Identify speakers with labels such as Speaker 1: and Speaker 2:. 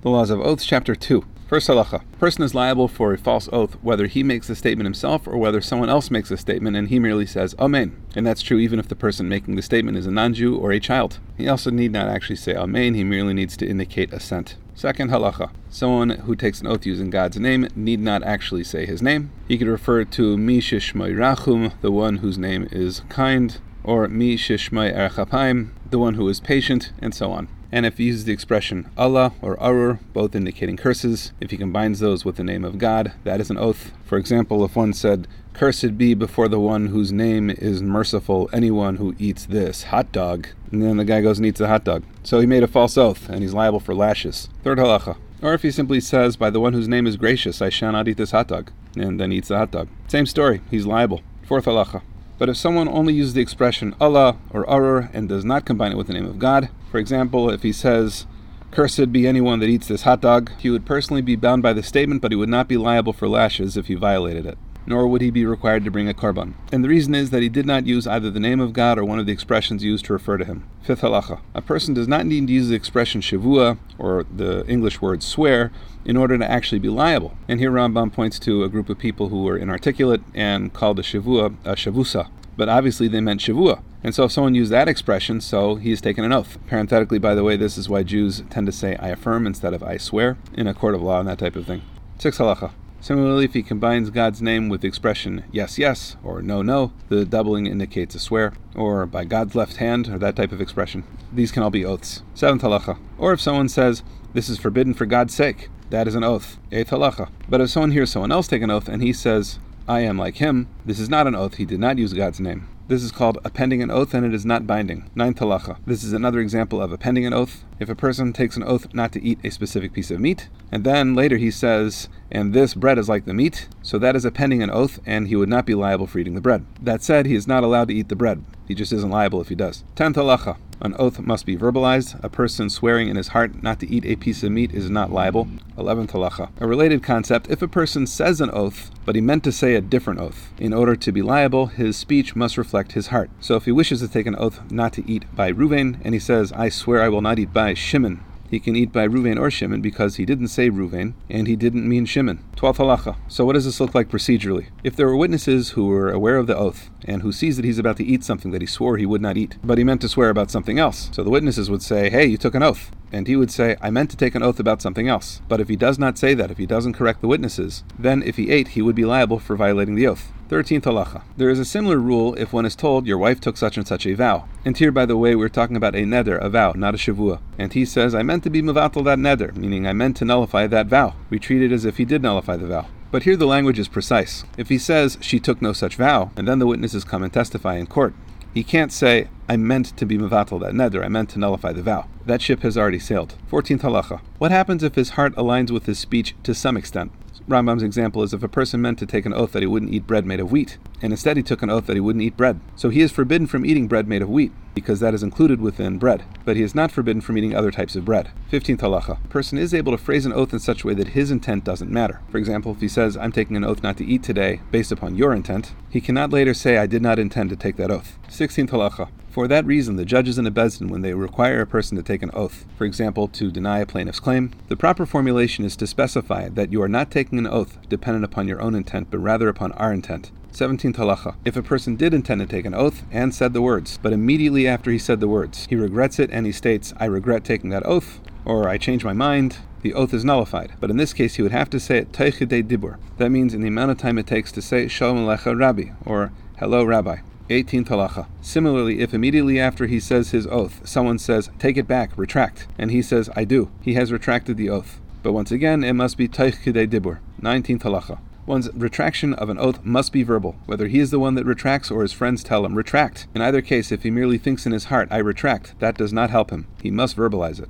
Speaker 1: The Laws of Oaths, Chapter 2. First halacha. A person is liable for a false oath whether he makes the statement himself or whether someone else makes the statement and he merely says Amen. And that's true even if the person making the statement is a non Jew or a child. He also need not actually say Amen, he merely needs to indicate assent. Second halacha. Someone who takes an oath using God's name need not actually say his name. He could refer to Mi Shishmai Rachum, the one whose name is kind, or Mi Shishmai Erchapaim, the one who is patient, and so on. And if he uses the expression alah or Arur, both indicating curses, if he combines those with the name of God, that is an oath. For example, if one said, Cursed be before the one whose name is merciful anyone who eats this hot dog, and then the guy goes and eats the hot dog. So he made a false oath, and he's liable for lashes. Third halacha. Or if he simply says, By the one whose name is gracious, I shall not eat this hot dog, and then eats the hot dog. Same story, he's liable. Fourth halacha. But if someone only uses the expression alah or Arur and does not combine it with the name of God, for example, if he says, Cursed be anyone that eats this hot dog, he would personally be bound by the statement, but he would not be liable for lashes if he violated it nor would he be required to bring a korban. And the reason is that he did not use either the name of God or one of the expressions used to refer to him. Fifth halacha. A person does not need to use the expression shavua, or the English word swear, in order to actually be liable. And here Rambam points to a group of people who were inarticulate and called a shavua a shavusa. But obviously they meant shavua. And so if someone used that expression, so he taken an oath. Parenthetically, by the way, this is why Jews tend to say I affirm instead of I swear in a court of law and that type of thing. Six halacha. Similarly, if he combines God's name with the expression yes, yes, or no, no, the doubling indicates a swear, or by God's left hand, or that type of expression. These can all be oaths. Seventh halacha. Or if someone says, this is forbidden for God's sake, that is an oath. Eighth halacha. But if someone hears someone else take an oath and he says, I am like him, this is not an oath, he did not use God's name. This is called appending an oath and it is not binding. Ninth halacha. This is another example of appending an oath. If a person takes an oath not to eat a specific piece of meat, and then later he says, and this bread is like the meat, so that is appending an oath and he would not be liable for eating the bread. That said, he is not allowed to eat the bread. He just isn't liable if he does. Tenth halacha. An oath must be verbalized. A person swearing in his heart not to eat a piece of meat is not liable. 11th halacha. A related concept if a person says an oath, but he meant to say a different oath, in order to be liable, his speech must reflect his heart. So if he wishes to take an oath not to eat by Ruvain, and he says, I swear I will not eat by Shimon, he can eat by Ruvain or Shimon because he didn't say Ruvain and he didn't mean Shimon. 12th halacha. So what does this look like procedurally? If there were witnesses who were aware of the oath and who sees that he's about to eat something that he swore he would not eat, but he meant to swear about something else, so the witnesses would say, hey, you took an oath. And he would say, I meant to take an oath about something else. But if he does not say that, if he doesn't correct the witnesses, then if he ate, he would be liable for violating the oath. 13th halacha. There is a similar rule if one is told your wife took such and such a vow. And here, by the way, we're talking about a neder, a vow, not a shavua. And he says, I meant to be mevatel that neder, meaning I meant to nullify that vow. We treat it as if he did nullify the vow. But here the language is precise. If he says she took no such vow, and then the witnesses come and testify in court, he can't say, I meant to be mevatel that neder, I meant to nullify the vow. That ship has already sailed. 14th halacha. What happens if his heart aligns with his speech to some extent? Rambam's example is if a person meant to take an oath that he wouldn't eat bread made of wheat, and instead he took an oath that he wouldn't eat bread. So he is forbidden from eating bread made of wheat, because that is included within bread, but he is not forbidden from eating other types of bread. 15th halacha. A person is able to phrase an oath in such a way that his intent doesn't matter. For example, if he says, I'm taking an oath not to eat today, based upon your intent, he cannot later say, I did not intend to take that oath. 16th halacha. For that reason, the judges in a beis din, when they require a person to take an oath, for example, to deny a plaintiff's claim, the proper formulation is to specify that you are not taking an oath dependent upon your own intent, but rather upon our intent. 17th halacha. If a person did intend to take an oath and said the words, but immediately after he said the words, he regrets it and he states, I regret taking that oath, or I change my mind, the oath is nullified. But in this case, he would have to say it teichidei dibur. That means in the amount of time it takes to say Shalom Alecha Rabbi, or Hello Rabbi. 18th halacha. Similarly, if immediately after he says his oath, someone says, Take it back, retract, and he says, I do, he has retracted the oath. But once again, it must be taich kidei dibur. 19th halacha. One's retraction of an oath must be verbal, whether he is the one that retracts or his friends tell him, retract. In either case, if he merely thinks in his heart, I retract, that does not help him. He must verbalize it.